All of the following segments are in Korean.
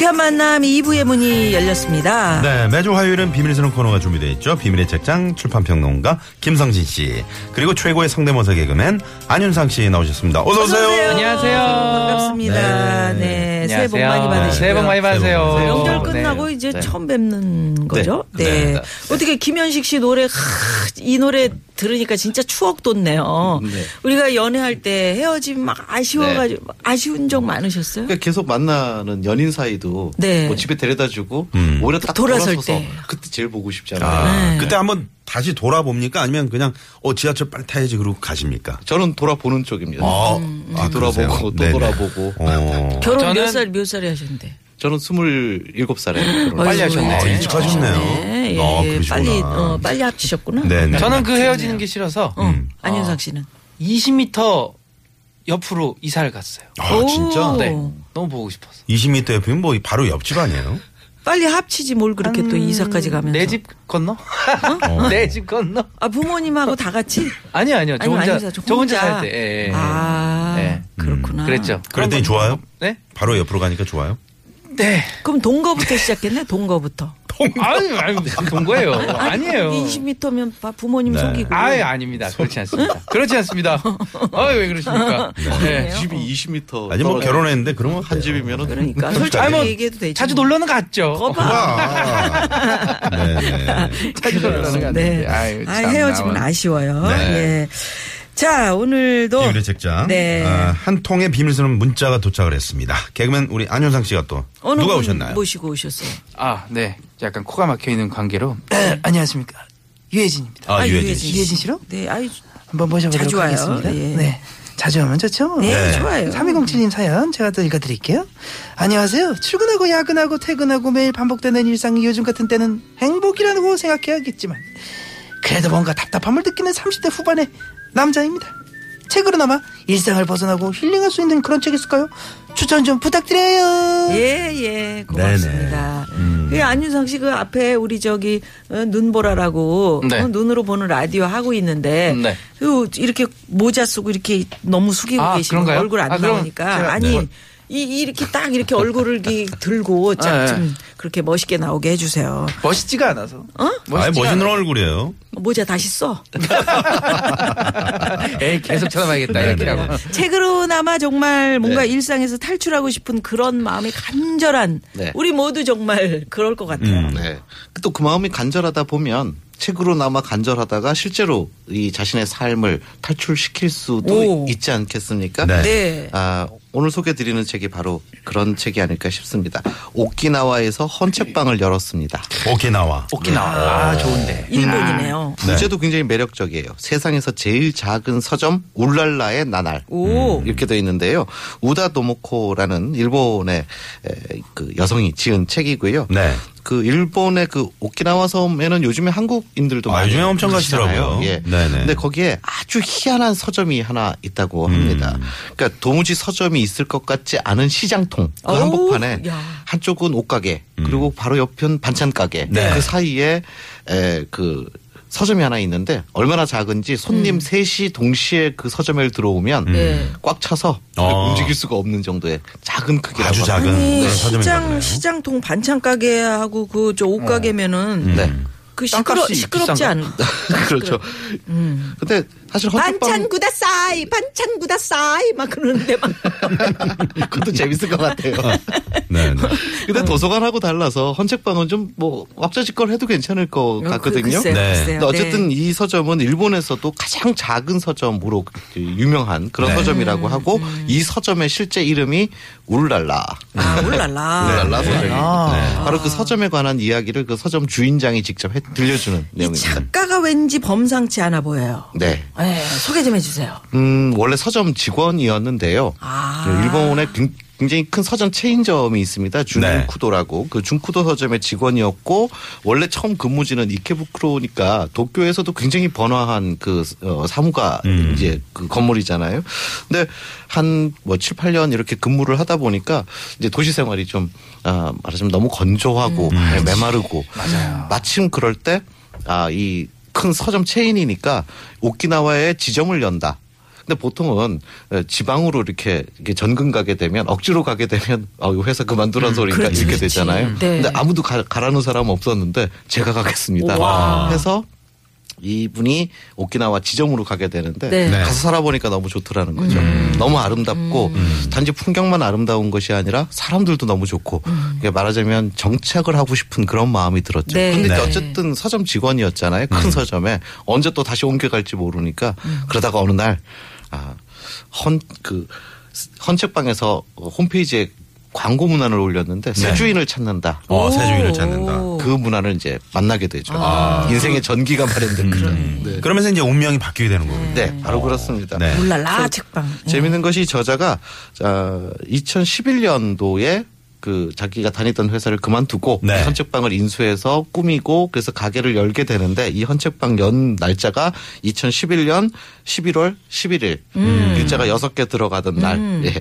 유쾌한 만남 2부의 문이 열렸습니다. 네, 매주 화요일은 서는 코너가 준비되어 있죠. 비밀의 책장 출판평론가 김성진 씨 그리고 최고의 성대모사 개그맨 안윤상 씨 나오셨습니다. 어서 오세요. 안녕하세요. 반갑습니다. 네, 새해 복 많이. 받으시고요. 새해 복 많이 받으세요. 명절 네. 끝나고 네. 이제 네. 처음 뵙는 거죠? 네. 네. 네. 어떻게 김현식 씨 노래, 하, 이 노래 들으니까 진짜 추억 돋네요. 네. 우리가 연애할 때 헤어지면 막 아쉬워가지고 막 아쉬운 적 많으셨어요? 그러니까 계속 만나는 연인 사이도 네. 뭐 집에 데려다주고 음. 오히려 딱 돌아설 돌아서서 때. 그때 제일 보고 싶잖아요. 아, 네. 그때 한번 다시 돌아봅니까? 아니면 그냥 어 지하철 빨리 타야지 그러고 가십니까? 저는 돌아보는 쪽입니다. 아, 음, 아, 돌아보고 그러세요? 또 네네. 돌아보고. 어. 결혼 몇 저는- 살, 몇 살에 하셨는데? 저는 27살에 결혼. 빨리 하셨네. 아, 일찍 하셨네요. 네, 예, 아, 예. 그러시구나. 빨리, 어, 빨리 합치셨구나. 네네. 저는 그 헤어지는 게 싫어서 어, 안윤상 씨는? 20m 옆으로 이사를 갔어요. 아, 진짜? 네. 너무 보고 싶어서. 20m 옆이면 뭐 바로 옆집 아니에요? 빨리 합치지 뭘 그렇게 또 이사까지 가면서. 내 집 건너? 내집 건너? 아, 부모님하고 다 같이? 아니요, 아니요. 저 아니, 혼자, 아니죠. 저 혼자 살 때. 예, 예. 아, 네. 그렇구나. 그랬죠. 그랬더니 좋아요? 네? 바로 옆으로 가니까 좋아요? 네. 그럼 동거부터 시작했네, 동거부터. 아니, 아니, 무슨 동거예요. 아니에요. 20m면 부모님 네. 속이고. 아예 아닙니다. 그렇지 않습니다. 그렇지 않습니다. 아유, 왜 그러십니까? 네. 집이 20m. 아니 뭐 결혼했는데 건한 집이면은 그러니까 솔직히 아니, 뭐 얘기해도 되지. 자주 뭐. 놀러는 갔죠. 거봐. 네네. 자주 놀러는 갔는데. 네. 아유, 아, 참 헤어지면. 아쉬워요. 네. 예. 자, 오늘도. 비밀의 책장. 네. 아, 한 통의 비밀 쓰는 문자가 도착을 했습니다. 개그맨 우리 안윤상 씨가 또 어느 누가 분 오셨나요? 모시고 오셨어요? 아, 네. 약간 코가 막혀 있는 관계로. 안녕하십니까. 유혜진입니다. 아, 유혜진 유혜진 씨. 유혜진 씨로? 네, 아이, 한번 모셔보도록 자주 와요. 하겠습니다. 예. 네. 자주 오면 좋죠? 네, 네. 좋아요. 3207님 사연 제가 또 읽어드릴게요. 안녕하세요. 출근하고 야근하고 퇴근하고 매일 반복되는 일상이 요즘 같은 때는 행복이라고 생각해야겠지만 그래도 뭔가 답답함을 느끼는 30대 후반의 남자입니다. 책으로나마 일상을 벗어나고 힐링할 수 있는 그런 책 있을까요? 추천 좀 부탁드려요. 예, 예, 고맙습니다. 음. 그 안윤상 씨 그 앞에 우리 저기 어, 눈보라라고 네. 어, 눈으로 보는 라디오 하고 있는데 네. 그 이렇게 모자 쓰고 이렇게 너무 숙이고 아, 계시면 그런가요? 얼굴 안 아, 나오니까 제가- 아니 네. 이 이렇게 딱 이렇게 얼굴을 이렇게 들고 네. 짝좀 그렇게 멋있게 나오게 해주세요. 멋있지가 않아서. 어? 아, 멋있는 얼굴이에요. 모자 다시 써. 에이, 계속 쳐다봐야겠다. 이렇게 하고. 책으로나마 정말 뭔가 네. 일상에서 탈출하고 싶은 그런 마음이 간절한 네. 우리 모두 정말 그럴 것 같아요. 음. 네. 또 그 마음이 간절하다 보면 책으로나마 간절하다가 실제로 이 자신의 삶을 탈출시킬 수도 오. 있지 않겠습니까? 네. 네. 아, 오늘 소개드리는 책이 바로 그런 책이 아닐까 싶습니다. 오키나와에서 헌책방을 열었습니다. 오키나와. 오키나와. 아, 좋은데. 일본이네요. 네. 주제도 굉장히 매력적이에요. 세상에서 제일 작은 서점 울랄라의 나날. 오. 이렇게 되어 있는데요. 우다 도모코라는 일본의 에, 그 여성이 지은 책이고요. 네. 그 일본의 그 오키나와 섬에는 요즘에 한국인들도 아, 많이 요즘에 엄청. 가시더라고요. 예. 네네. 근데 거기에 아주 희한한 서점이 하나 있다고 음. 합니다. 그러니까 도무지 서점이 있을 것 같지 않은 시장통 그 한복판에 야. 한쪽은 옷가게 그리고 바로 옆은 반찬 가게 음. 네. 그 사이에 에, 그 서점이 하나 있는데 얼마나 작은지 손님 음. 셋이 동시에 그 서점에 들어오면 네. 꽉 차서 어. 움직일 수가 없는 정도의 작은 크기라고 아주 합니다. 작은 아니, 네, 서점인 시장 거네요. 시장통 반찬 가게하고 그 저 옷 가게면은 네. 그 시끄러 시끄럽지 비싼가? 않. 그렇죠. 음. 근데 사실 반찬 구다 싸이 반찬 구다 싸이 막 그러는데 막 그것도 재밌을 것 같아요. 네, 네. 근데 도서관하고 달라서 헌책방은 좀 뭐 왁자지껄 해도 괜찮을 것 같거든요. 어, 글쎄요, 네. 글쎄요. 근데 어쨌든 네. 이 서점은 일본에서도 가장 작은 서점으로 유명한 그런 네. 서점이라고 하고 음. 이 서점의 실제 이름이 울랄라. 아 울랄라 울랄라 서점입니다. 아. 바로 그 서점에 관한 이야기를 그 서점 주인장이 직접 해- 들려주는 이 내용입니다. 작가가 왠지 범상치 않아 보여요. 네. 네, 소개 좀 해주세요. 음, 원래 서점 직원이었는데요. 아. 그 일본에 굉- 굉장히 큰 서점 체인점이 있습니다. 준쿠도라고. 그 준쿠도 서점의 직원이었고 원래 처음 근무지는 이케부쿠로니까 도쿄에서도 굉장히 번화한 그 어, 사무가 음. 이제 그 건물이잖아요. 근데 한 뭐 7, 8년 이렇게 근무를 하다 보니까 이제 도시 생활이 좀 아, 말하자면 너무 건조하고 네, 메마르고 마침 그럴 때 아, 이 큰 서점 체인이니까 오키나와에 지점을 연다. 근데 보통은 에, 지방으로 이렇게, 전근 가게 되면 억지로 가게 되면 어, 이 회사 그만두라는 소리니까 그렇지, 이렇게. 되잖아요. 네. 근데 아무도 가, 가라는 사람 없었는데 제가 가겠습니다. 와. 해서 이분이 오키나와 지점으로 가게 되는데 네. 네. 가서 살아보니까 너무 좋더라는 거죠. 너무 아름답고 단지 풍경만 아름다운 것이 아니라 사람들도 너무 좋고 이게 말하자면 정착을 하고 싶은 그런 마음이 들었죠. 네. 근데 네. 어쨌든 서점 직원이었잖아요. 큰 서점에 언제 또 다시 옮겨갈지 모르니까 그러다가 어느 날 아, 헌 그 헌책방에서 홈페이지에 광고 문안을 올렸는데 새 네. 주인을 찾는다. 어, 오. 세주인을 찾는다. 그 문안을 이제 만나게 되죠. 아. 인생의 전기가 마련됩니다. 네. 그러면서 이제 운명이 바뀌게 되는 거군요. 네, 바로 그렇습니다. 네. 울랄라 책방. 예. 재밌는 것이 저자가 자, 2011년도에 그 자기가 다니던 회사를 그만두고 네. 헌책방을 인수해서 꾸미고 그래서 가게를 열게 되는데 이 헌책방 연 날짜가 2011년 11월 11일 일자가 여섯 개 들어가던 날 예.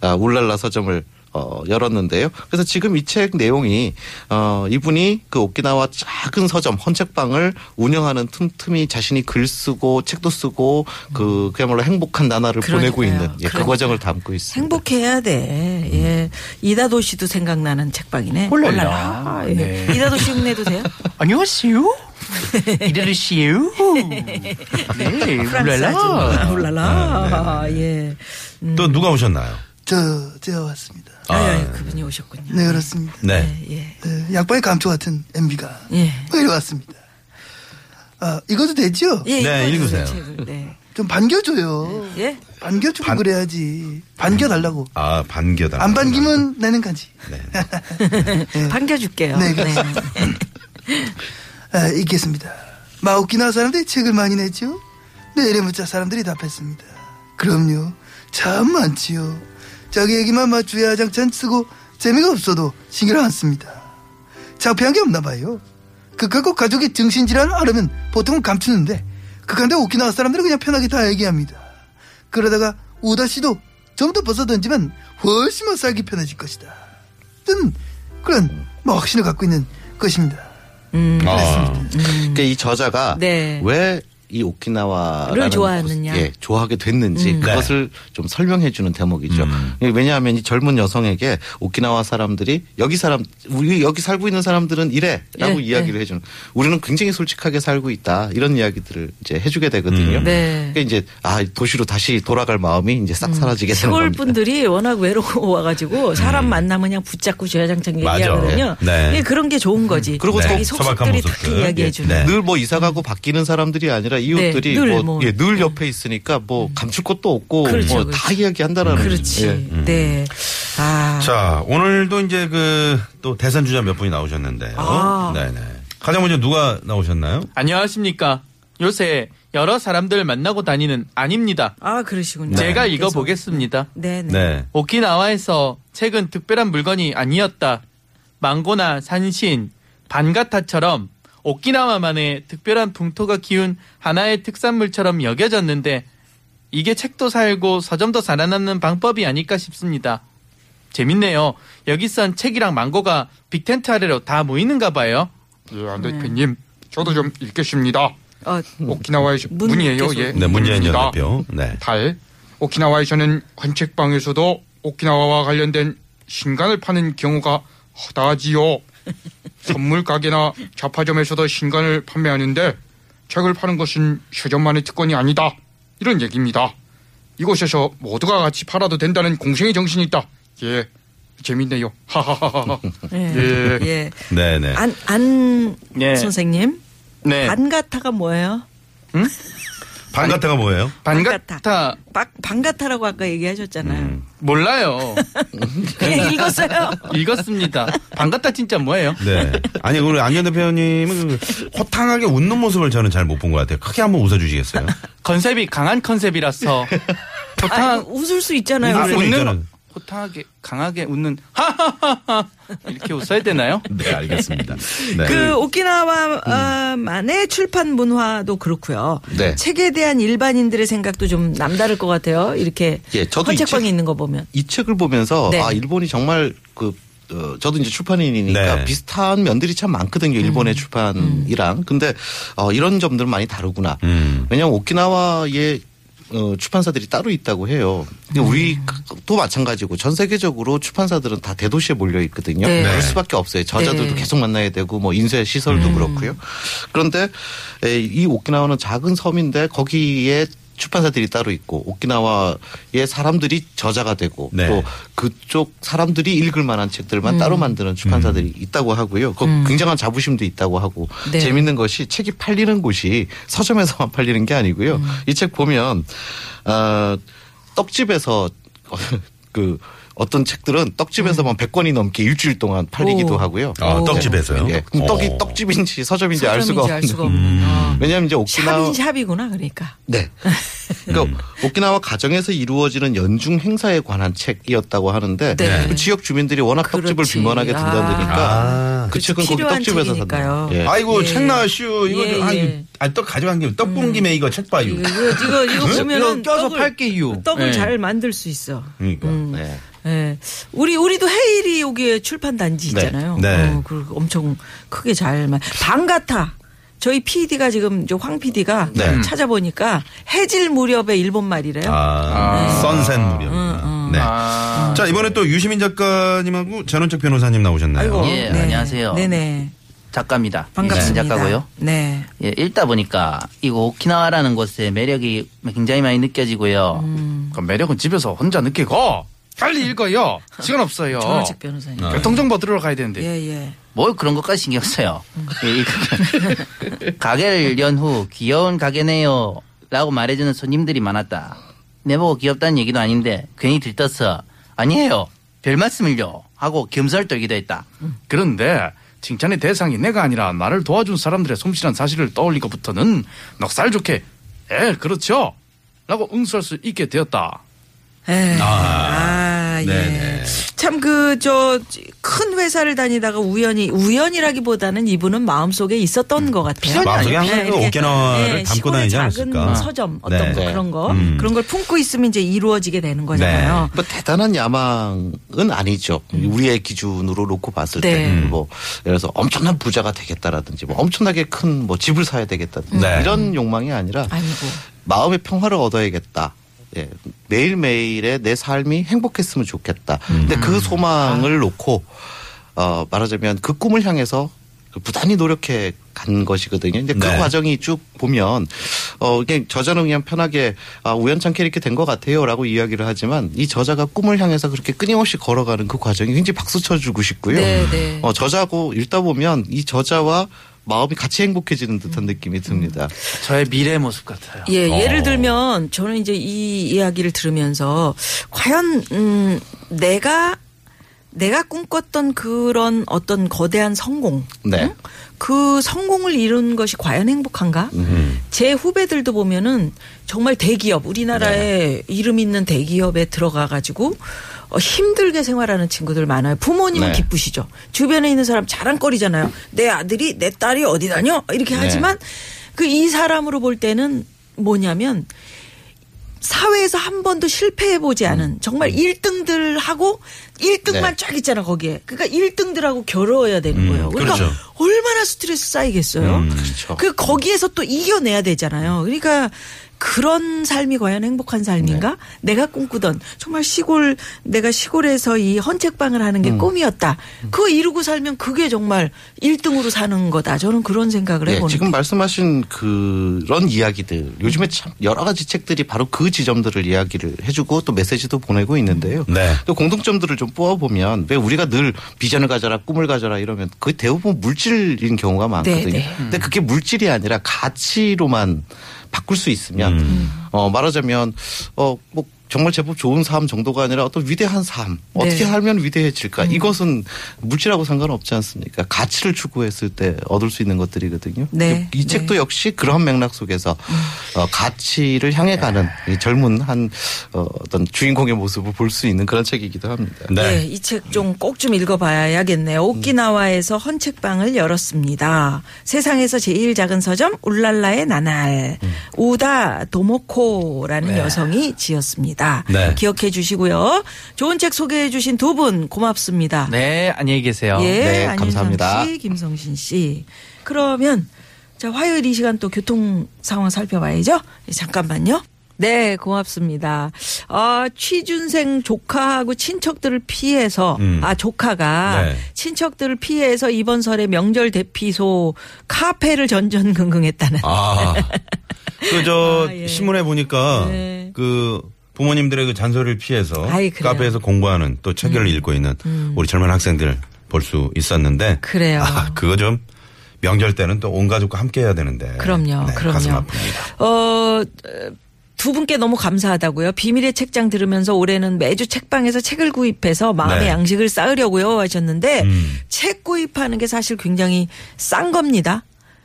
아, 울랄라 서점을 어, 열었는데요. 그래서 지금 이 책 내용이 어, 이분이 그 오키나와 작은 서점 헌책방을 운영하는 틈틈이 자신이 글 쓰고 책도 쓰고 그 그야말로 행복한 나날을 보내고 그러니까요. 있는 예, 그. 과정을 담고 있습니다. 행복해야 돼. 예. 이다도 씨도 생각나는 책방이네. 홀랄라. 예. 네. 이다도 씨 흉내도 돼요? 안녕하세요. 이르르시요. 네. 울랄라. 울랄라. 예. 또 누가 오셨나요? 저, 제가 왔습니다. 아, 아, 그분이 오셨군요. 네, 그렇습니다. 네. 예. 예. 네, 약방의 감초 같은 MB가 예. 이리 왔습니다. 아, 이것도 되죠? 예, 네, 이거 읽으세요. 책을, 네. 좀 반겨줘요. 예? 반겨주고 반- 그래야지. 반겨달라고. 아, 반겨다. 안 반기면 나는 가지. 네. 반겨줄게요. 네, 아, 읽겠습니다. 마오키나 사람들이 책을 많이 냈죠? 네, 이래묻자 사람들이 답했습니다. 그럼요. 참 많지요. 자기 얘기만 막 주야장창 쓰고 재미가 없어도 신경 안 씁니다. 창피한 게 없나 봐요. 극하고 가족이 정신질환을 앓으면 보통은 감추는데 극한데 오키나와 사람들은 그냥 편하게 다 얘기합니다. 그러다가 우다 씨도 좀 더 벗어던지면 훨씬 더 살기 편해질 것이다. 뜬 그런 뭐 확신을 갖고 있는 것입니다. 아, 그러니까 이 저자가 네. 왜 이 오키나와를 를 좋아하느냐. 예, 좋아하게 됐는지 음. 그것을 좀 설명해 주는 대목이죠. 왜냐하면 이 젊은 여성에게 오키나와 사람들이 여기 사람 우리 여기 살고 있는 사람들은 이래라고 예, 이야기를 해주는 우리는 굉장히 솔직하게 살고 있다 이런 이야기들을 이제 해주게 되거든요. 음. 네. 그러니까 이제 아 도시로 다시 돌아갈 마음이 이제 싹 사라지게 되는 시골 겁니다. 분들이 워낙 외로워가지고 사람 만나면 그냥 붙잡고 주야장창 맞아. 얘기하거든요. 네. 예, 그런 게 좋은 거지. 그리고 자기 또 소박한 속속들이 다. 이야기해주는. 네. 늘뭐 이사 가고 바뀌는 사람들이 아니라 이웃들이 네, 늘 뭐, 뭐. 예, 늘 옆에 있으니까 뭐 감출 것도 없고 그렇죠, 뭐다 그렇죠. 이야기한다라는 그렇지. 예. 네. 아. 자, 오늘도 이제 그 또 대선 주자 몇 분이 나오셨는데요. 아. 네 네. 가장 먼저 누가 나오셨나요? 안녕하십니까. 요새 여러 사람들 만나고 다니는 아닙니다. 아, 그러시군요. 제가 계속. 읽어보겠습니다. 네네. 네. 오키나와에서 책은 특별한 물건이 아니었다. 망고나 산신, 반가타처럼 오키나와만의 특별한 풍토가 키운 하나의 특산물처럼 여겨졌는데 이게 책도 살고 서점도 살아남는 방법이 아닐까 싶습니다. 재밌네요. 여기 선 책이랑 망고가 빅텐트 아래로 다 모이는가 봐요. 예, 안 대표님. 저도 좀 읽겠습니다. 어, 오키나와의 문- 문이에요. 예. 네, 문입니다. 대표. 네. 8. 오키나와에서는 헌책방에서도 오키나와와 관련된 신간을 파는 경우가 허다하지요. 선물 가게나 잡화점에서도 신간을 판매하는데 책을 파는 것은 서점만의 특권이 아니다. 이런 얘기입니다. 이곳에서 모두가 같이 팔아도 된다는 공생의 정신이 있다. 예, 재밌네요. 하하하하. 예. 예. 예. 네네. 안, 안 네. 선생님. 네. 반가타가 뭐예요? 반가타가 뭐예요? 반가타 바, 반가타라고 아까 얘기하셨잖아요. 음. 몰라요. 그냥 읽었어요. 읽었습니다. 반가타 진짜 뭐예요? 네. 아니, 우리 안전 대표님은 그 호탕하게 웃는 모습을 저는 잘 못 본 것 같아요. 크게 한번 웃어주시겠어요? 컨셉이 강한 컨셉이라서 아, 호탕 웃을 수 있잖아요. 웃을 수. 웃는 호탕하게 강하게 웃는 하하하하 이렇게 웃어야 되나요? 네, 알겠습니다. 네. 그 오키나와만의 출판 문화도 그렇고요. 네. 책에 대한 일반인들의 생각도 좀 남다를 것 같아요. 이렇게 예, 저도 이 헌책방이 책- 있는 거 보면. 이 책을 보면서 네. 아 일본이 정말 그 어, 저도 이제 출판인이니까 네. 비슷한 면들이 참 많거든요. 일본의 출판이랑. 근데 어, 이런 점들은 많이 다르구나. 음. 왜냐하면 오키나와의 어, 출판사들이 따로 있다고 해요. 근데 음. 우리도 마찬가지고 전 세계적으로 출판사들은 다 대도시에 몰려 있거든요. 네. 그럴 수밖에 없어요. 저자들도 네. 음. 계속 만나야 되고 뭐 인쇄 시설도 그렇고요. 그런데 에, 이 오키나와는 작은 섬인데 거기에 출판사들이 따로 있고 오키나와의 사람들이 저자가 되고 네. 또 그쪽 사람들이 읽을 만한 책들만 음. 따로 만드는 출판사들이 있다고 하고요. 그 굉장한 자부심도 있다고 하고 네. 재밌는 것이 책이 팔리는 곳이 서점에서만 팔리는 게 아니고요. 음. 이책 보면 어, 떡집에서 그 어떤 책들은 떡집에서만 100권이 넘게 일주일 동안 팔리기도 음. 오. 하고요. 아, 떡집에서요? 예. 그럼 떡이 어. 떡집인지 서점인지 알 수가 없는. 알 수가 없는. 어. 왜냐하면 이제 오키나와 샵인 샵이 구나 그러니까. 네. 그러니까 오키나와 가정에서 이루어지는 연중 행사에 관한 책이었다고 하는데 네. 그 지역 주민들이 워낙 떡집을 그렇지. 빈번하게 아. 든다니까 아. 그. 책은 거기 떡집에서. 샀나요? 예. 아이고, 예. 책 나왔슈. 이거, 예, 좀, 아, 예. 이거, 아, 떡 가져간 김에, 떡본 김에 이거 책 봐요. 이거 이거 이거 보면은 껴서 떡을, 팔게요. 떡을 네. 잘 만들 수 있어. 그러니까. 네. 예. 우리 우리도 헤일이 여기에 출판 단지 네. 있잖아요. 네. 어, 그 엄청 크게 잘만 반가타. 저희 PD가 지금 저황 PD가 네. 찾아보니까 해질 무렵의 일본 말이래요. 아, 선셋 무렵. 네. 아, 자, 이번에 또 유시민 작가님하고 전원책 변호사님 나오셨네요. 아이고. 예, 안녕하세요. 네네. 작가입니다. 반갑습니다. 이신 작가고요. 네. 예, 읽다 보니까 이거 오키나와라는 곳의 매력이 굉장히 많이 느껴지고요. 음. 그 매력은 집에서 혼자 느끼고 빨리 읽어요. 시간 없어요. 전원책 변호사님. 교통정보 들으러 가야 되는데. 예, 예. 뭘 그런 것까지 신경 써요. 예, 이- 가게를 연 후 귀여운 가게네요. 라고 말해주는 손님들이 많았다. 내보고 귀엽다는 얘기도 아닌데 괜히 들떴어. 아니에요. 별 말씀을요. 하고 겸손을 떨기도 했다. 그런데 칭찬의 대상이 내가 아니라 나를 도와준 사람들의 솜씨란 사실을 떠올린 것부터는 넉살 좋게 에 그렇죠. 라고 응수할 수 있게 되었다. 에 아, 예. 네네. 참 그 저 큰 회사를 다니다가 우연히 우연이라기보다는 이분은 마음속에 있었던 것 같아요. 마음속에 항상 네, 그 이렇게, 오키나와를 담고 시골의 다니지 작은 않았을까. 뭐 서점 어떤 네. 거 그런 거 음. 그런 걸 품고 있으면 이제 이루어지게 되는 거잖아요. 뭐 대단한 야망은 아니죠. 우리의 기준으로 놓고 봤을 네. 때, 뭐 예를 들어서 엄청난 부자가 되겠다라든지, 뭐 엄청나게 큰 뭐 집을 사야 되겠다든지 네. 이런 욕망이 아니라 아니고 마음의 평화를 얻어야겠다. 예, 매일매일의 내 삶이 행복했으면 좋겠다. 근데 그 소망을 놓고 어 말하자면 그 꿈을 향해서 부단히 노력해 간 것이거든요. 이제 그 네. 과정이 쭉 보면 어 이게 저자는 그냥 편하게 아 우연찮게 이렇게 된 것 같아요라고 이야기를 하지만 이 저자가 꿈을 향해서 그렇게 끊임없이 걸어가는 그 과정이 굉장히 박수 쳐주고 싶고요. 네, 네. 어 저자고 읽다 보면 이 저자와 마음이 같이 행복해지는 듯한 느낌이 듭니다. 저의 미래 모습 같아요. 예, 어. 예를 들면 저는 이제 이 이야기를 들으면서 과연 음 내가 내가 꿈꿨던 그런 어떤 거대한 성공 네. 응? 그 성공을 이룬 것이 과연 행복한가? 음. 제 후배들도 보면은 정말 대기업 우리나라에 이름 있는 대기업에 들어가 가지고 어, 힘들게 생활하는 친구들 많아요. 부모님은 네. 기쁘시죠. 주변에 있는 사람 자랑거리잖아요. 내 아들이 내 딸이 어디 다녀 이렇게 네. 하지만 그 이 사람으로 볼 때는 뭐냐면 사회에서 한 번도 실패해 보지 않은 정말 1등들 하고 1등만 네. 쫙 있잖아 거기에. 그러니까 1등들하고 겨뤄야 되는 거예요. 그러니까 그렇죠. 얼마나 스트레스 쌓이겠어요. 음, 그렇죠. 그 거기에서 또 이겨내야 되잖아요. 그러니까 그런 삶이 과연 행복한 삶인가? 네. 내가 꿈꾸던 정말 시골 내가 시골에서 이 헌책방을 하는 음. 게 꿈이었다. 그거 이루고 살면 그게 정말 1등으로 사는 거다. 저는 그런 생각을 예, 해보는 지금 말씀하신 그런 이야기들 요즘에 참 여러 가지 책들이 바로 그 지점들을 이야기를 해주고 또 메시지도 보내고 있는데요. 네. 또 공통점들을 좀 뽑아보면 왜 우리가 늘 비전을 가져라 꿈을 가져라 이러면 그 대부분 물질인 경우가 많거든요. 네, 네. 근데 그게 물질이 아니라 가치로만 바꿀 수 있으면 음. 어 말하자면 어뭐 정말 제법 좋은 삶 정도가 아니라 어떤 위대한 삶 어떻게 네. 살면 위대해질까 이것은 물질하고 상관없지 않습니까 가치를 추구했을 때 얻을 수 있는 것들이거든요 네. 이 책도 역시 그런 맥락 속에서 어, 가치를 향해 가는 이 젊은 한 어, 어떤 주인공의 모습을 볼 수 있는 그런 책이기도 합니다. 네, 이 책 좀 꼭 좀 읽어봐야겠네요. 오키나와에서 헌책방을 열었습니다. 세상에서 제일 작은 서점 울랄라의 나날 우다 도모코라는 여성이 지었습니다. 네. 기억해 주시고요. 좋은 책 소개해 주신 두 분 고맙습니다. 네, 안녕히 계세요. 예, 네, 감사합니다. 씨, 김성신 씨. 그러면 자 화요일 이 시간 또 교통 상황 살펴봐야죠. 예, 잠깐만요. 네, 고맙습니다. 아, 취준생 조카하고 친척들을 피해서, 음. 아, 조카가 네. 친척들을 친척들을 피해서 이번 설에 명절 대피소 카페를 전전긍긍했다는. 아. 그, 저, 아, 예. 신문에 보니까 네. 그 부모님들의 그 잔소리를 피해서 아이. 음. 카페에서 공부하는 또 책을 읽고 있는 우리 젊은 학생들 볼 수 있었는데. 그래요. 아, 그거 좀 명절 때는 또 온 가족과 함께 해야 되는데. 그럼요, 네, 그럼요. 가슴 아픕니다. 어, 두 분께 너무 감사하다고요. 비밀의 책장 들으면서 올해는 매주 책방에서 책을 구입해서 마음의 네. 양식을 쌓으려고요 하셨는데 음. 책 구입하는 게 사실 굉장히 싼 겁니다.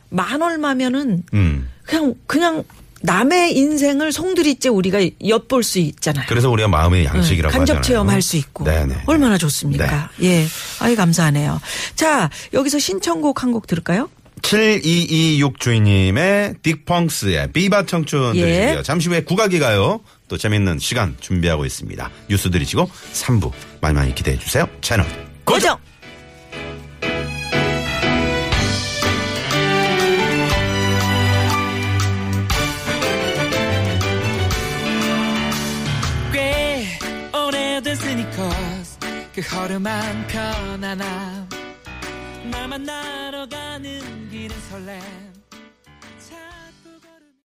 만 얼마면은 음. 그냥 그냥 남의 인생을 송두리째 우리가 엿볼 수 있잖아요. 그래서 우리가 마음의 양식이라고 간접 하잖아요. 체험할 수 있고 네네. 얼마나 좋습니까? 예, 아이 감사하네요. 자 여기서 신청곡 한 곡 들을까요? 7226 주인님의 딕펑스의 비바 청춘 예. 들으시고요. 잠시 후에 국악이 가요. 또 재밌는 시간 준비하고 있습니다. 뉴스 들으시고 3부 많이 많이 기대해 주세요. 채널 고정. 꽤 그 허름한 편안함. 날 만나러 가는 길은 설렘